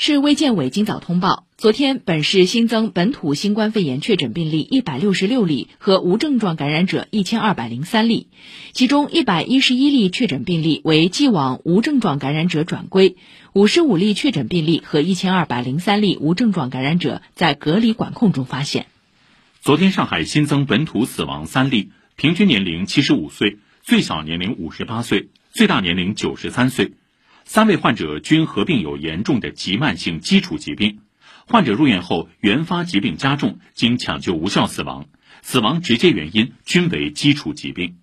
市卫健委今早通报，昨天本市新增本土新冠肺炎确诊病例一百六十六例和无症状感染者一千二百零三例，其中一百一十一例确诊病例为既往无症状感染者转归，五十五例确诊病例和一千二百零三例无症状感染者在隔离管控中发现。昨天上海新增本土死亡三例，平均年龄七十五岁，最小年龄五十八岁，最大年龄九十三岁。三位患者均合并有严重的急慢性基础疾病，患者入院后原发疾病加重，经抢救无效死亡，死亡直接原因均为基础疾病。